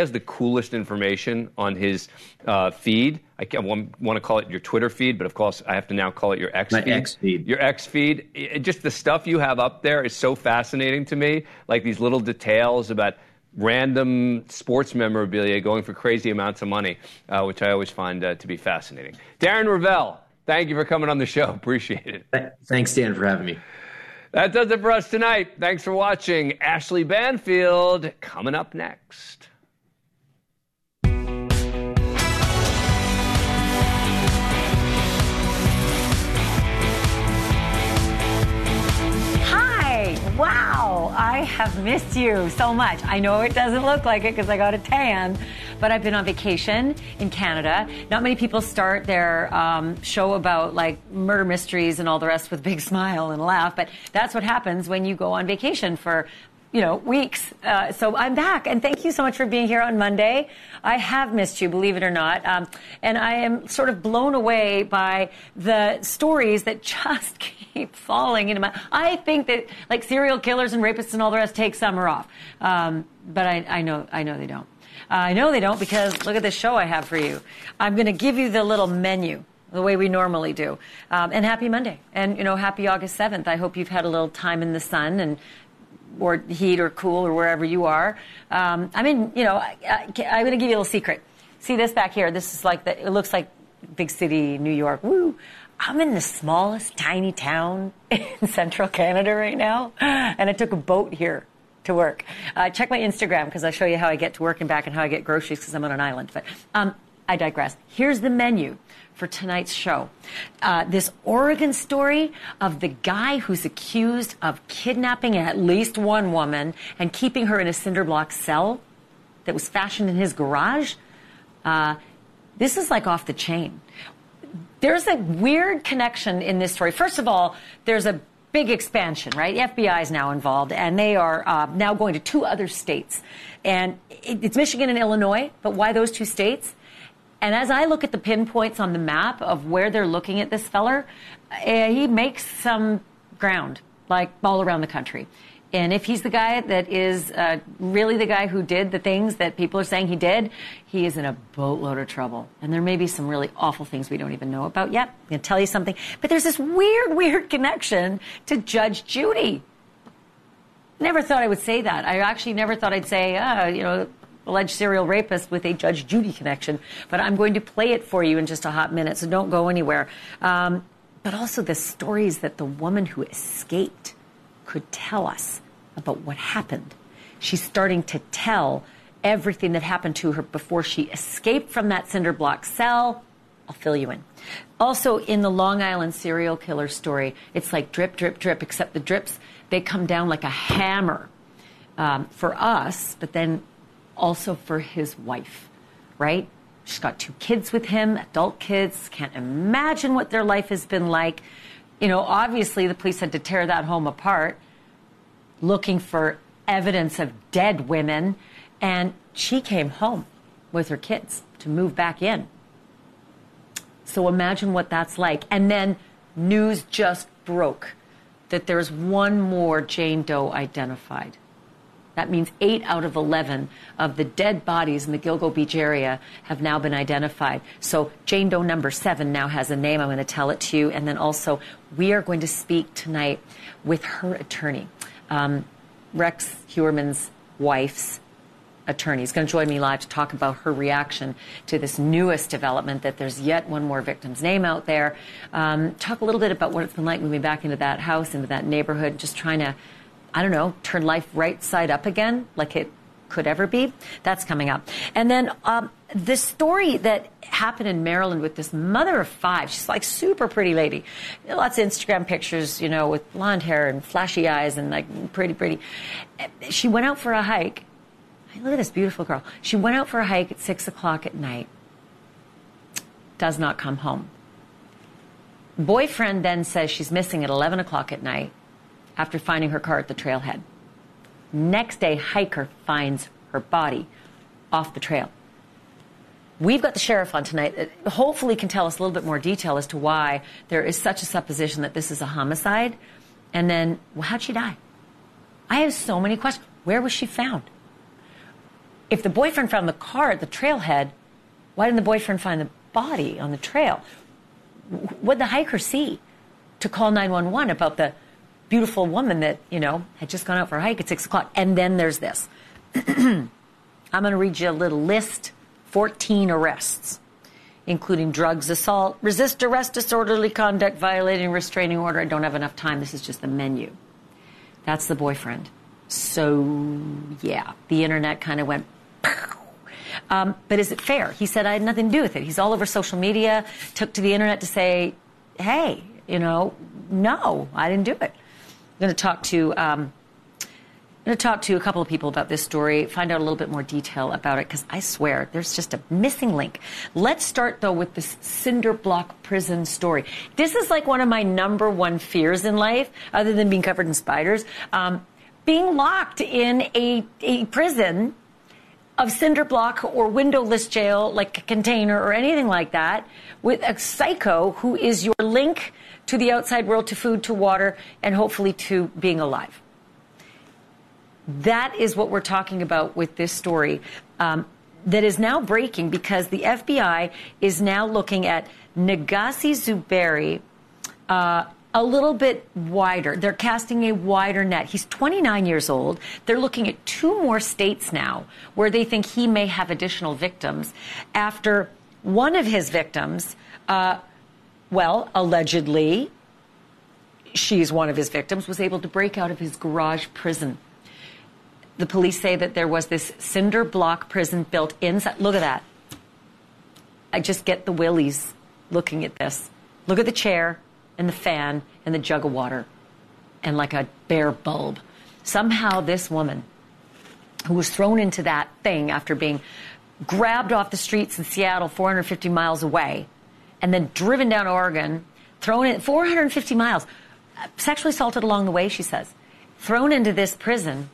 has the coolest information on his uh, feed. I want, want to call it your Twitter feed, but of course I have to now call it your X My feed. X feed. Your X feed. It, just the stuff you have up there is so fascinating to me. Like these little details about random sports memorabilia going for crazy amounts of money, uh, which I always find uh, to be fascinating. Darren Rovell, thank you for coming on the show. Appreciate it. Thanks, Dan, for having me. That does it for us tonight. Thanks for watching. Ashleigh Banfield coming up next. I have missed you so much. I know it doesn't look like it because I got a tan, but I've been on vacation in Canada. Not many people start their um, show about like murder mysteries and all the rest with a big smile and laugh, but that's what happens when you go on vacation for you know, weeks. Uh, so I'm back, and thank you so much for being here on Monday. I have missed you, believe it or not, um, and I am sort of blown away by the stories that just keep falling into my. I think that like serial killers and rapists and all the rest take summer off, um, but I, I know I know they don't. Uh, I know they don't because look at the show I have for you. I'm going to give you the little menu the way we normally do. Um, and happy Monday. And, you know, happy August 7th. I hope you've had a little time in the sun and or heat or cool or wherever you are. Um, I mean, you know, I, am going to give you a little secret. See this back here? This is like the, it looks like big city, New York. Woo! I'm in the smallest tiny town in central Canada right now, and I took a boat here to work. Uh, check my Instagram because I'll show you how I get to work and back and how I get groceries because I'm on an island. But um, I digress. Here's the menu for tonight's show. Uh, this Oregon story of the guy who's accused of kidnapping at least one woman and keeping her in a cinder block cell that was fashioned in his garage. Uh, this is like off the chain. There's a weird connection in this story. First of all, there's a big expansion, right? The FBI is now involved, and they are uh, now going to two other states. And it's Michigan and Illinois, but why those two states? And as I look at the pinpoints on the map of where they're looking at this feller, uh, he makes some ground, like all around the country. And if he's the guy that is uh, really the guy who did the things that people are saying he did, he is in a boatload of trouble. And there may be some really awful things we don't even know about yet. I'm going to tell you something. But there's this weird, weird connection to Judge Judy. Never thought I would say that. I actually never thought I'd say, uh, you know, alleged serial rapist with a Judge Judy connection. But I'm going to play it for you in just a hot minute, so don't go anywhere. Um, but also the stories that the woman who escaped could tell us about what happened. She's starting to tell everything that happened to her before she escaped from that cinder block cell. I'll fill you in. Also, in the Long Island serial killer story, it's like drip, drip, drip, except the drips, they come down like a hammer um, for us, but then also for his wife, right? She's got two kids with him, adult kids. Can't imagine what their life has been like. You know, obviously the police had to tear that home apart looking for evidence of dead women. And she came home with her kids to move back in. So imagine what that's like. And then news just broke that there's one more Jane Doe identified. That means eight out of 11 of the dead bodies in the Gilgo Beach area have now been identified. So Jane Doe number seven now has a name. I'm going to tell it to you. And then also, we are going to speak tonight with her attorney, um, Rex Heuermann's wife's attorney. He's going to join me live to talk about her reaction to this newest development that there's yet one more victim's name out there. Um, talk a little bit about what it's been like moving back into that house, into that neighborhood, just trying to I don't know, turn life right side up again, like it could ever be. That's coming up. And then um, the story that happened in Maryland with this mother of five. She's like super pretty lady. Lots of Instagram pictures, you know, with blonde hair and flashy eyes and like pretty, pretty. She went out for a hike. Look at this beautiful girl. She went out for a hike at six o'clock at night. Does not come home. Boyfriend then says she's missing at 11 o'clock at night after finding her car at the trailhead. Next day, hiker finds her body off the trail. We've got the sheriff on tonight that hopefully can tell us a little bit more detail as to why there is such a supposition that this is a homicide. And then, well, how'd she die? I have so many questions. Where was she found? If the boyfriend found the car at the trailhead, why didn't the boyfriend find the body on the trail? What did the hiker see to call 911 about the beautiful woman that, you know, had just gone out for a hike at 6 o'clock? And then there's this. I'm going to read you a little list 14 arrests, including drugs, assault, resist arrest, disorderly conduct, violating restraining order. I don't have enough time. This is just the menu. That's the boyfriend. So, yeah, the internet kind of went. Um, but is it fair? He said I had nothing to do with it. He's all over social media, took to the internet to say, hey, you know, no, I didn't do it. Going to talk to um, I'm going to talk to a couple of people about this story, find out a little bit more detail about it, because I swear there's just a missing link. Let's start, though, with this cinder block prison story. This is like one of my number one fears in life, other than being covered in spiders. Um, being locked in a, a prison of cinder block or windowless jail, like a container or anything like that, with a psycho who is your link to the outside world, to food, to water, and hopefully to being alive. That is what we're talking about with this story um, that is now breaking because the FBI is now looking at Negasi Zuberi. Uh, a little bit wider. They're casting a wider net. He's 29 years old. They're looking at two more states now where they think he may have additional victims after one of his victims, uh, well, allegedly, she's one of his victims, was able to break out of his garage prison the police say that there was this cinder block prison built inside. Look at that. I just get the willies looking at this. Look at the chair and the fan and the jug of water and like a bare bulb. Somehow, this woman who was thrown into that thing after being grabbed off the streets in Seattle 450 miles away and then driven down Oregon, thrown in 450 miles, sexually assaulted along the way, she says, thrown into this prison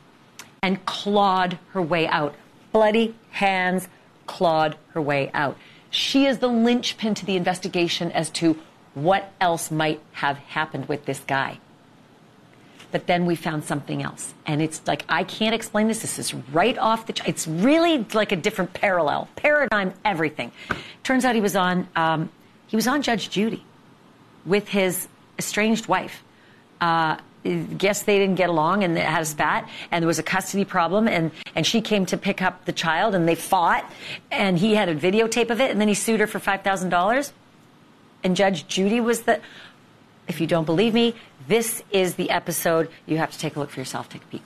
and clawed her way out. Bloody hands clawed her way out. She is the linchpin to the investigation as to what else might have happened with this guy. But then we found something else. And it's like, I can't explain this. This is right off the, it's really like a different parallel, paradigm, everything. Turns out he was on, um, he was on Judge Judy with his estranged wife. Uh, guess they didn't get along and had a spat and there was a custody problem and, and she came to pick up the child and they fought and he had a videotape of it and then he sued her for $5,000 and Judge Judy was the if you don't believe me this is the episode. You have to take a look for yourself. Take a peek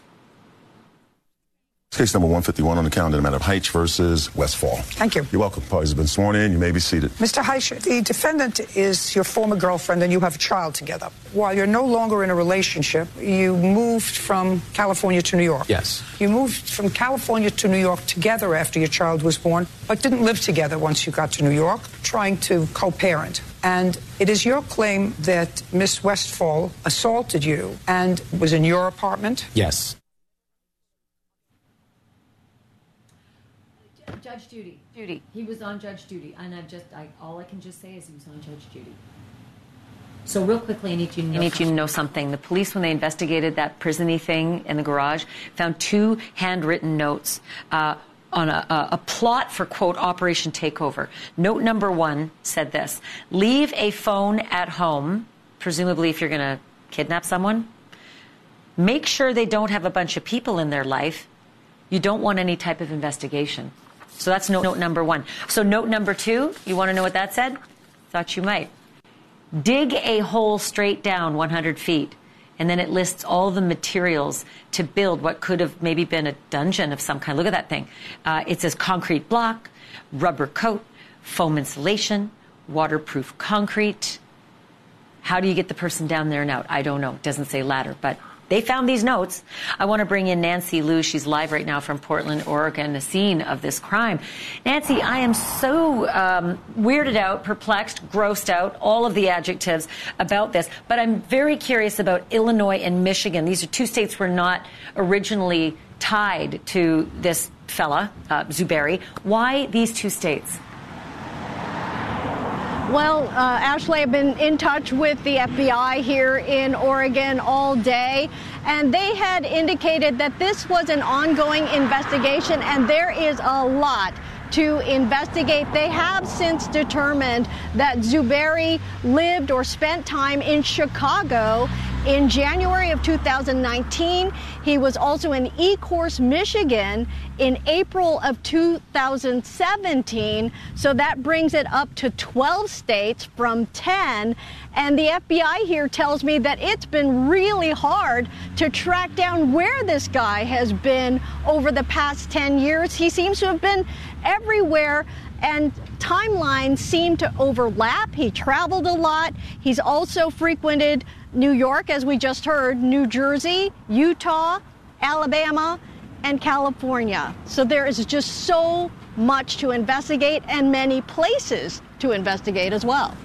Case number 151 on the calendar, the matter of Heitch versus Westfall. Thank you. You're welcome. Parties have been sworn in. You may be seated. Mr. Heitch, the defendant is your former girlfriend and you have a child together. While you're no longer in a relationship, you moved from California to New York. Yes. You moved from California to New York together after your child was born, but didn't live together once you got to New York, trying to co parent. And it is your claim that Miss Westfall assaulted you and was in your apartment? Yes. Judge Judy. Judy. He was on Judge Judy, and I've just, I, all I can just say is he was on Judge Judy. So real quickly, I need you to know. I need you to know something. The police, when they investigated that prisony thing in the garage, found two handwritten notes uh, on a, a, a, plot for quote Operation Takeover. Note number one said this: Leave a phone at home, presumably if you're going to kidnap someone. Make sure they don't have a bunch of people in their life. You don't want any type of investigation. So that's note, note number one. So note number two, you want to know what that said? Thought you might. Dig a hole straight down 100 feet. And then it lists all the materials to build what could have maybe been a dungeon of some kind. Look at that thing. Uh, it says concrete block, rubber coat, foam insulation, waterproof concrete. How do you get the person down there and out? I don't know. It doesn't say ladder, but they found these notes. I want to bring in Nancy Loo. She's live right now from Portland, Oregon, the scene of this crime. Nancy, I am so um, weirded out, perplexed, grossed out, all of the adjectives about this. But I'm very curious about Illinois and Michigan. These are two states were not originally tied to this fella, uh, Zuberi. Why these two states? Well, uh, Ashleigh, I've been in touch with the FBI here in Oregon all day, and they had indicated that this was an ongoing investigation, and there is a lot to investigate. They have since determined that Zuberi lived or spent time in Chicago in January of 2019. He was also in Ecorse, Michigan in April of 2017. So that brings it up to 12 states from 10. And the FBI here tells me that it's been really hard to track down where this guy has been over the past 10 years. He seems to have been everywhere and timelines seem to overlap. He traveled a lot. He's also frequented New York, as we just heard, New Jersey, Utah, Alabama, and California. So there is just so much to investigate and many places to investigate as well.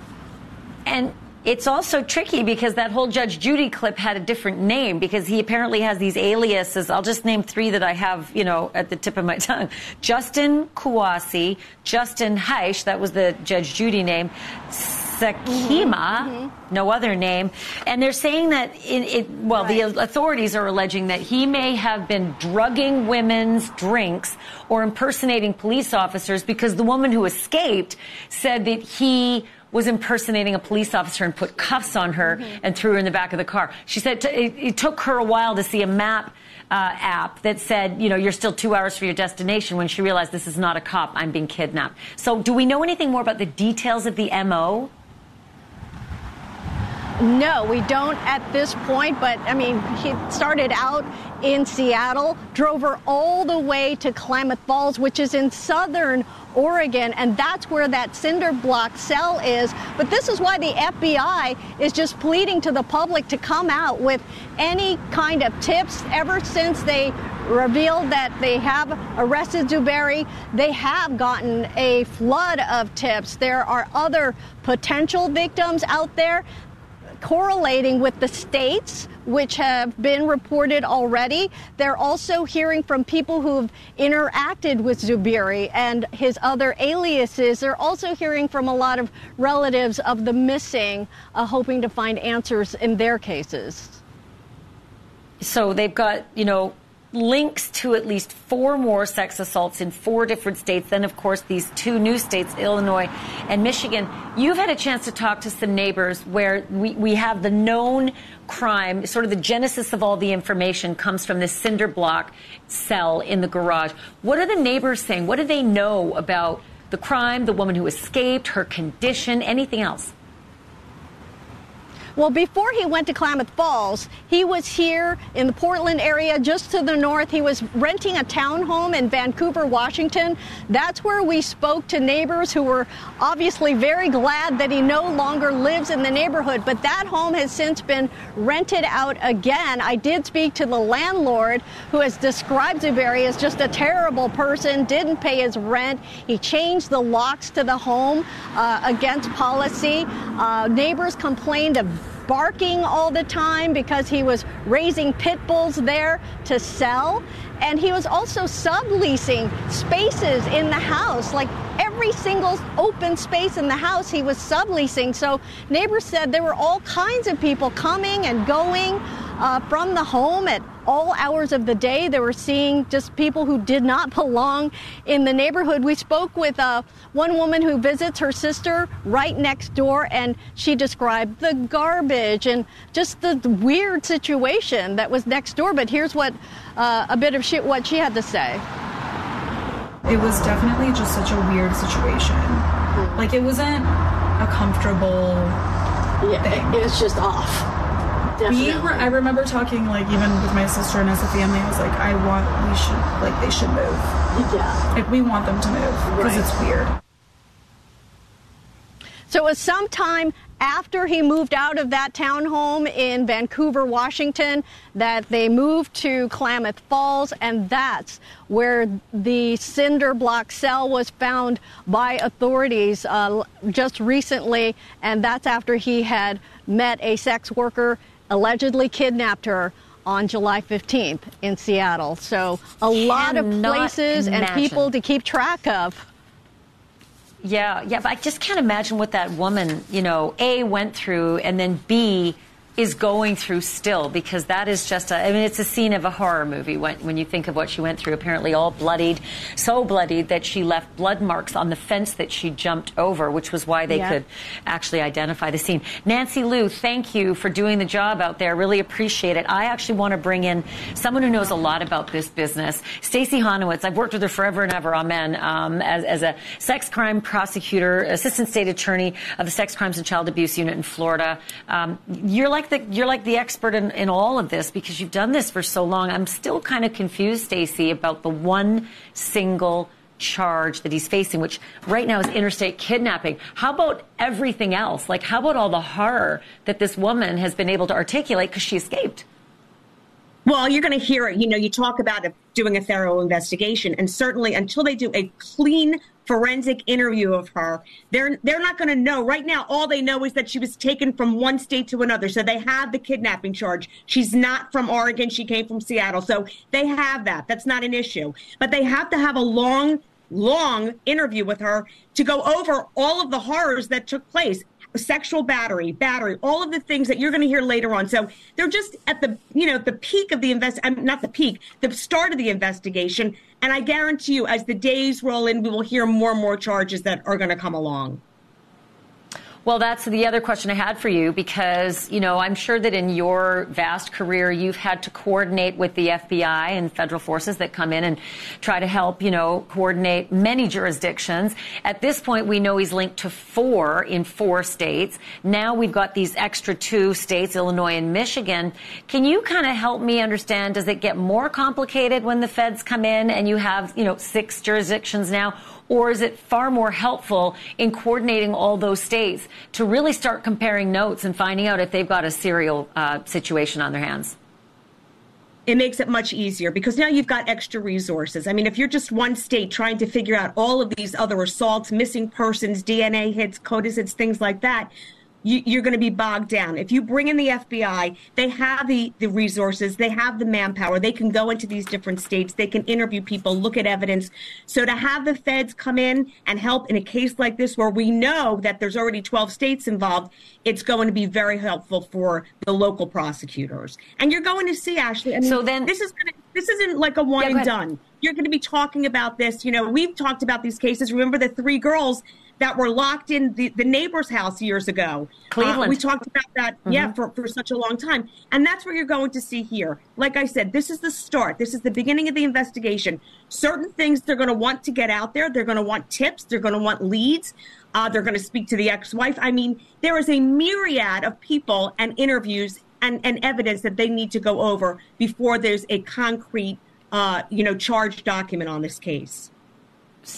And it's also tricky because that whole Judge Judy clip had a different name because he apparently has these aliases. I'll just name three that I have, you know, at the tip of my tongue. Justin Kouassi, Justin Heish, that was the Judge Judy name, Sakima, mm-hmm. no other name. And they're saying that, it, it well, right. the authorities are alleging that he may have been drugging women's drinks or impersonating police officers because the woman who escaped said that he was impersonating a police officer and put cuffs on her mm-hmm. and threw her in the back of the car. She said t- it, it, took her a while to see a map uh, app that said, you know, you're still two hours for your destination when she realized this is not a cop, I'm being kidnapped. So, do we know anything more about the details of the MO? No, we don't at this point, but I mean, he started out in Seattle, drove her all the way to Klamath Falls, which is in southern Oregon, and that's where that cinder block cell is. But this is why the FBI is just pleading to the public to come out with any kind of tips. Ever since they revealed that they have arrested Zuberi, they have gotten a flood of tips. There are other potential victims out there correlating with the states which have been reported already. They're also hearing from people who've interacted with Zuberi and his other aliases. They're also hearing from a lot of relatives of the missing, uh, hoping to find answers in their cases. So they've got, you know, links to at least four more sex assaults in four different states. Then, of course, these two new states, Illinois and Michigan. You've had a chance to talk to some neighbors where we, we have the known crime, sort of the genesis of all the information comes from this cinder block cell in the garage. What are the neighbors saying? What do they know about the crime, the woman who escaped, her condition, anything else? Well, before he went to Klamath Falls, he was here in the Portland area just to the north. He was renting a townhome in Vancouver, Washington. That's where we spoke to neighbors who were obviously very glad that he no longer lives in the neighborhood. But that home has since been rented out again. I did speak to the landlord who has described Zuberi as just a terrible person, didn't pay his rent. He changed the locks to the home uh, against policy. Uh, neighbors complained of barking all the time because he was raising pit bulls there to sell. And he was also subleasing spaces in the house, like every single open space in the house he was subleasing. So neighbors said there were all kinds of people coming and going uh, from the home at all hours of the day. They were seeing just people who did not belong in the neighborhood. We spoke with uh, one woman who visits her sister right next door, and she described the garbage and just the weird situation that was next door. But here's what uh, a bit of shit what she had to say. It was definitely just such a weird situation. Hmm. Like it wasn't a comfortable yeah, thing. It was just off. Definitely. We were, I remember talking like even with my sister and as a family. I was like, I want we should like they should move. Yeah. Like we want them to move because right. it's weird. So it was sometime after he moved out of that townhome in Vancouver, Washington, that they moved to Klamath Falls, and that's where the cinder block cell was found by authorities uh, just recently, and that's after he had met a sex worker allegedly kidnapped her on July 15th in Seattle. So a lot of places and people to keep track of. Yeah, yeah, but I just can't imagine what that woman, you know, A, went through, and then B, is going through still because that is just a, I mean, it's a scene of a horror movie when, when you think of what she went through. Apparently, all bloodied, so bloodied that she left blood marks on the fence that she jumped over, which was why they yeah. could actually identify the scene. Nancy Loo, thank you for doing the job out there. Really appreciate it. I actually want to bring in someone who knows a lot about this business. Stacey Honowitz, I've worked with her forever and ever, amen, um, as, as a sex crime prosecutor, assistant state attorney of the Sex Crimes and Child Abuse Unit in Florida. Um, you're like like the you're like the expert in, in all of this because you've done this for so long. I'm still kind of confused, Stacey, about the one single charge that he's facing, which right now is interstate kidnapping. How about everything else? Like, how about all the horror that this woman has been able to articulate because she escaped? Well, you're going to hear it. You know, you talk about doing a thorough investigation, and certainly until they do a clean forensic interview of her. They're they're not going to know right now. All they know is that she was taken from one state to another. So they have the kidnapping charge. She's not from Oregon. She came from Seattle. So they have that. That's not an issue. But they have to have a long long interview with her to go over all of the horrors that took place sexual battery, battery, all of the things that you're going to hear later on. So they're just at the, you know, the peak of the invest, not the peak, the start of the investigation. And I guarantee you, as the days roll in, we will hear more and more charges that are going to come along. Well, that's the other question I had for you because, you know, I'm sure that in your vast career, you've had to coordinate with the FBI and federal forces that come in and try to help, you know, coordinate many jurisdictions. At this point, we know he's linked to four in four states. Now we've got these extra two states, Illinois and Michigan. Can you kind of help me understand, does it get more complicated when the feds come in and you have, you know, six jurisdictions now? Or is it far more helpful in coordinating all those states to really start comparing notes and finding out if they've got a serial uh, situation on their hands? it makes it much easier because now you've got extra resources. I mean, if you're just one state trying to figure out all of these other assaults, missing persons, DNA hits, CODIS things like that, you, are going to be bogged down. If you bring in the FBI, they have the, the resources, they have the manpower, they can go into these different states, they can interview people, look at evidence. So to have the feds come in and help in a case like this where we know that there's already 12 states involved, it's going to be very helpful for the local prosecutors. And you're going to see, Ashleigh, I mean, so then this is going to, this isn't like a one yeah, and done. You're going to be talking about this. You know, we've talked about these cases. Remember the three girls that were locked in the, the neighbor's house years ago. Cleveland. Uh, we talked about that, mm-hmm. yeah, for, for such a long time. And that's what you're going to see here. Like I said, this is the start. This is the beginning of the investigation. Certain things they're going to want to get out there. They're going to want tips. They're going to want leads. Uh, they're going to speak to the ex-wife. I mean, there is a myriad of people and interviews and, and evidence that they need to go over before there's a concrete, uh, you know, charge document on this case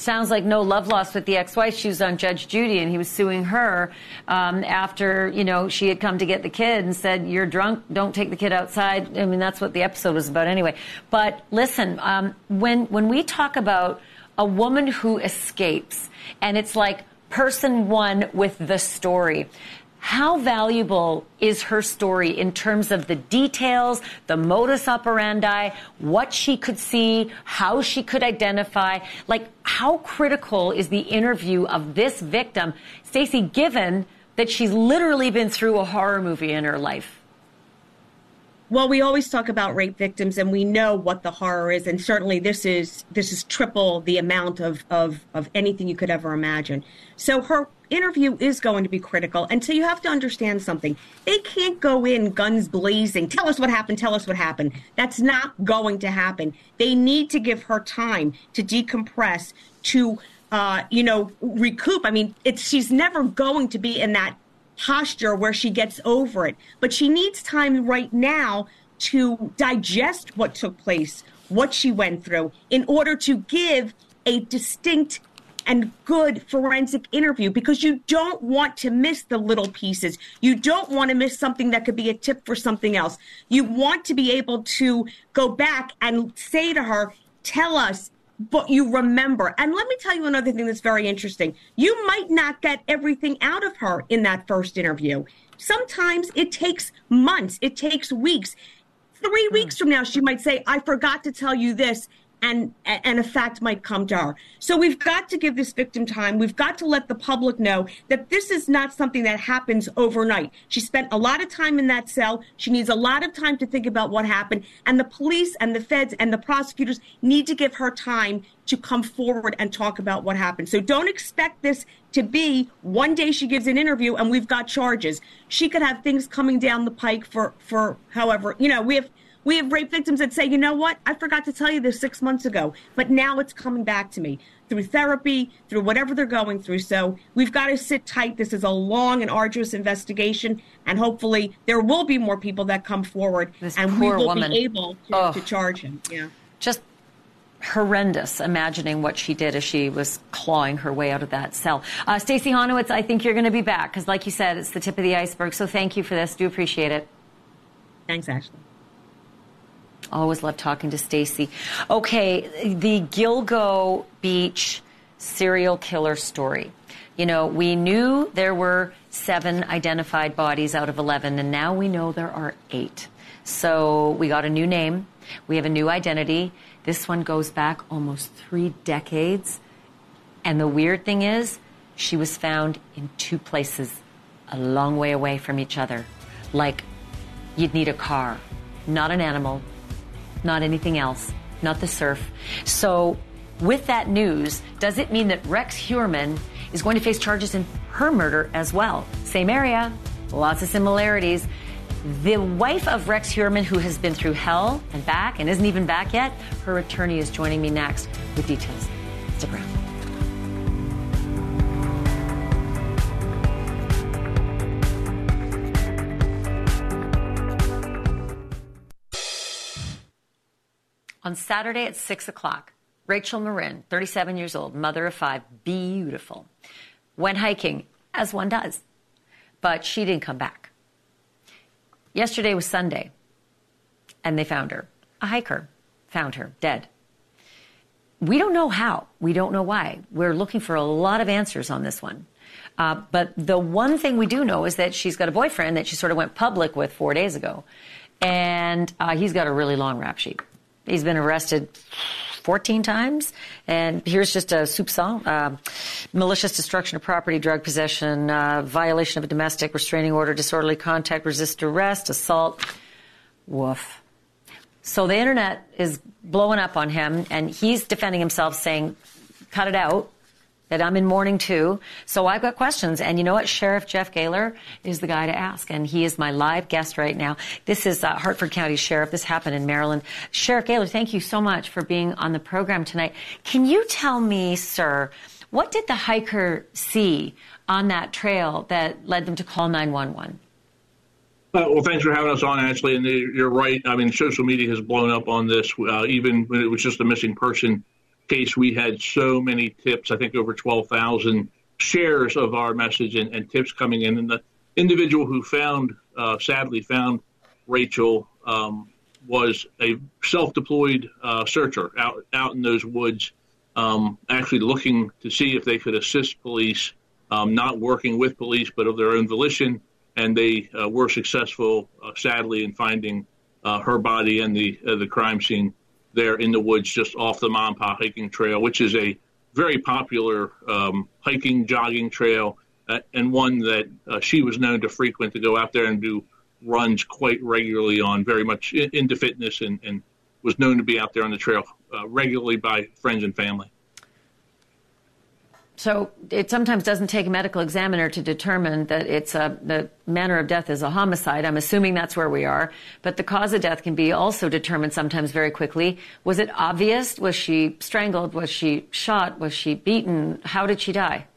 sounds like no love lost with the ex-wife. She was on Judge Judy, and he was suing her um, after you know she had come to get the kid and said, "You're drunk. Don't take the kid outside." I mean, that's what the episode was about, anyway. But listen, um, when when we talk about a woman who escapes, and it's like person one with the story. How valuable is her story in terms of the details, the modus operandi, what she could see, how she could identify? Like, how critical is the interview of this victim, Stacey, given that she's literally been through a horror movie in her life? Well, we always talk about rape victims, and we know what the horror is, and certainly this is this is triple the amount of of, of anything you could ever imagine. So her interview is going to be critical. And so you have to understand something. They can't go in guns blazing. Tell us what happened. Tell us what happened. That's not going to happen. They need to give her time to decompress, to, uh, you know, recoup. I mean, it's, she's never going to be in that posture where she gets over it, but she needs time right now to digest what took place, what she went through in order to give a distinct and good forensic interview because you don't want to miss the little pieces. You don't want to miss something that could be a tip for something else. You want to be able to go back and say to her, tell us what you remember. And let me tell you another thing that's very interesting. You might not get everything out of her in that first interview. Sometimes it takes months, it takes weeks. Three hmm. weeks from now, she might say, I forgot to tell you this and and a fact might come to her. So we've got to give this victim time. We've got to let the public know that this is not something that happens overnight. She spent a lot of time in that cell. She needs a lot of time to think about what happened, and the police and the feds and the prosecutors need to give her time to come forward and talk about what happened. So don't expect this to be one day she gives an interview and we've got charges. She could have things coming down the pike for for however, you know, we have we have rape victims that say, you know what? I forgot to tell you this six months ago, but now it's coming back to me through therapy, through whatever they're going through. So we've got to sit tight. This is a long and arduous investigation, and hopefully there will be more people that come forward, This and we will woman. be able to, Oh. to charge him. Yeah. just horrendous imagining what she did as she was clawing her way out of that cell. Uh, Stacey Honowitz, I think you're going to be back because, like you said, it's the tip of the iceberg. So thank you for this. Do appreciate it. Thanks, Ashleigh. Always love talking to Stacey. Okay, the Gilgo Beach serial killer story. You know, we knew there were seven identified bodies out of 11, and now we know there are eight. So we got a new name, we have a new identity. This one goes back almost three decades. And the weird thing is, she was found in two places, a long way away from each other. Like you'd need a car, not an animal, not anything else, not the surf. So, with that news, does it mean that Rex Heuermann is going to face charges in her murder as well? Same area, lots of similarities. The wife of Rex Heuermann, who has been through hell and back and isn't even back yet, her attorney is joining me next with details. Stick around. On Saturday at 6 o'clock, Rachel Morin, 37 years old, mother of five, beautiful, went hiking, as one does, but she didn't come back. Yesterday was Sunday, and they found her. A hiker found her dead. We don't know how. We don't know why. We're looking for a lot of answers on this one. Uh, but the one thing we do know is that she's got a boyfriend that she sort of went public with four days ago. And uh, he's got a really long rap sheet. He's been arrested 14 times. And here's just a soupçon uh, malicious destruction of property, drug possession, uh, violation of a domestic restraining order, disorderly contact, resist arrest, assault. Woof. So the internet is blowing up on him, and he's defending himself, saying, cut it out, that I'm in mourning too. So I've got questions. And you know what? Sheriff Jeff Gahler is the guy to ask, and he is my live guest right now. This is uh, Harford County Sheriff. This happened in Maryland. Sheriff Gahler, thank you so much for being on the program tonight. Can you tell me, sir, what did the hiker see on that trail that led them to call 911? Uh, well, thanks for having us on, Ashleigh. And you're right. I mean, social media has blown up on this. Uh, even when it was just a missing person case, we had so many tips. I think over 12,000 shares of our message and, and tips coming in. And the individual who found, uh, sadly, found Rachel um, was a self-deployed uh, searcher out out in those woods, um, actually looking to see if they could assist police, um, not working with police, but of their own volition and they uh, were successful, uh, sadly, in finding uh, her body and the uh, the crime scene there in the woods, just off the Ma and Pa hiking trail, which is a very popular um, hiking jogging trail, uh, and one that uh, she was known to frequent to go out there and do runs quite regularly on, very much into fitness, and, and was known to be out there on the trail regularly by friends and family. So it sometimes doesn't take a medical examiner to determine that it's a, the manner of death is a homicide. I'm assuming that's where we are. But the cause of death can be also determined sometimes very quickly. Was it obvious? Was she strangled? Was she shot? Was she beaten? How did she die?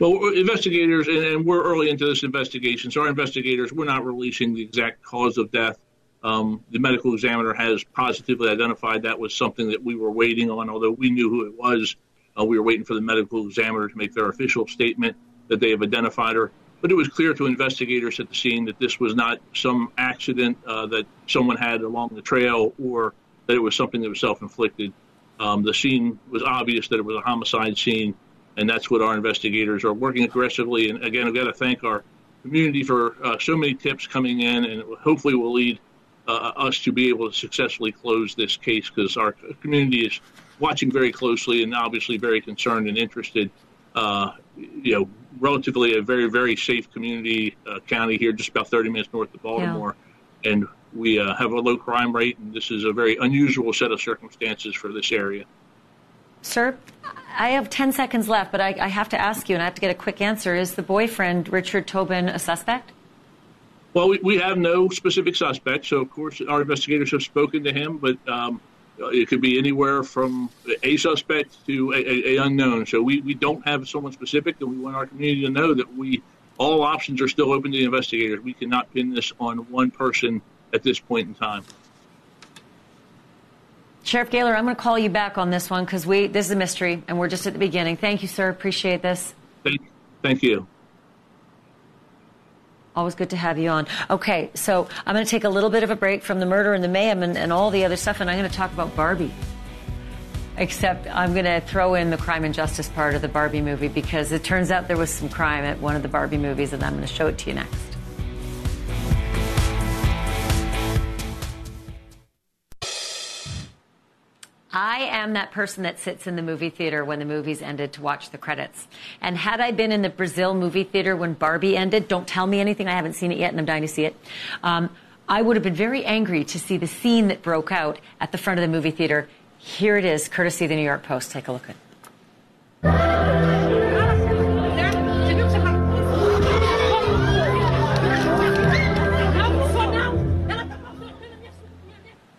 Well, investigators, and we're early into this investigation, so our investigators, we're not releasing the exact cause of death. Um, the medical examiner has positively identified that was something that we were waiting on, although we knew who it was. Uh, we were waiting for the medical examiner to make their official statement that they have identified her. But it was clear to investigators at the scene that this was not some accident uh, that someone had along the trail or that it was something that was self inflicted. Um, the scene was obvious that it was a homicide scene, and that's what our investigators are working aggressively. And again, I've got to thank our community for uh, so many tips coming in, and hopefully will lead uh, us to be able to successfully close this case because our community is watching very closely and obviously very concerned and interested. Uh, you know, relatively a very, very safe community uh, county here, just about 30 minutes north of Baltimore. Yeah. And we uh, have a low crime rate, and this is a very unusual set of circumstances for this area. Sir, I have 10 seconds left, but I, I have to ask you, and I have to get a quick answer. Is the boyfriend, Richard Tobin, a suspect? Well, we, we have no specific suspect, so of course our investigators have spoken to him, but um, Uh, it could be anywhere from a suspect to a, a, a, unknown. So we, we don't have someone specific, and we want our community to know that we all options are still open to the investigators. We cannot pin this on one person at this point in time. Sheriff Gahler, I'm going to call you back on this one because we this is a mystery and we're just at the beginning. Thank you, sir. Appreciate this. Thank, thank you. Always good to have you on. Okay, so I'm going to take a little bit of a break from the murder and the mayhem and, and all the other stuff, and I'm going to talk about Barbie. Except I'm going to throw in the crime and justice part of the Barbie movie because it turns out there was some crime at one of the Barbie movies, and I'm going to show it to you next. Am that person that sits in the movie theater when the movie's ended to watch the credits. And had I been in the Brazil movie theater when Barbie ended, don't tell me anything, I haven't seen it yet and I'm dying to see it. Um, I would have been very angry to see the scene that broke out at the front of the movie theater. Here it is, courtesy of the New York Post. Take a look at it.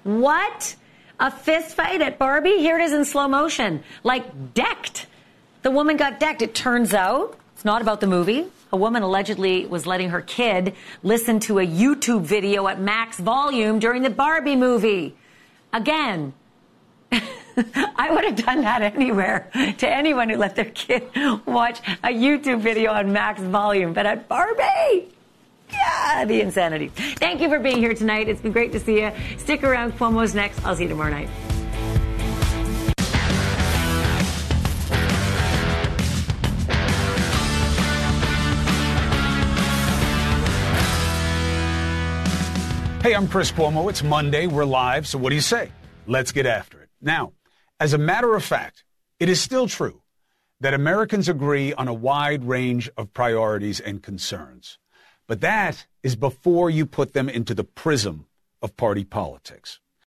What? A fist fight at Barbie? Here it is in slow motion. Like decked. The woman got decked. It turns out it's not about the movie. A woman allegedly was letting her kid listen to a YouTube video at max volume during the Barbie movie. Again, I would have done that anywhere to anyone who let their kid watch a YouTube video on max volume. But at Barbie, yeah, the insanity. Thank you for being here tonight. It's been great to see you. Stick around. Cuomo's next. I'll see you tomorrow night. Hey, I'm Chris Cuomo. It's Monday. We're live. So what do you say? Let's get after it. Now, as a matter of fact, it is still true that Americans agree on a wide range of priorities and concerns. But that is before you put them into the prism of party politics.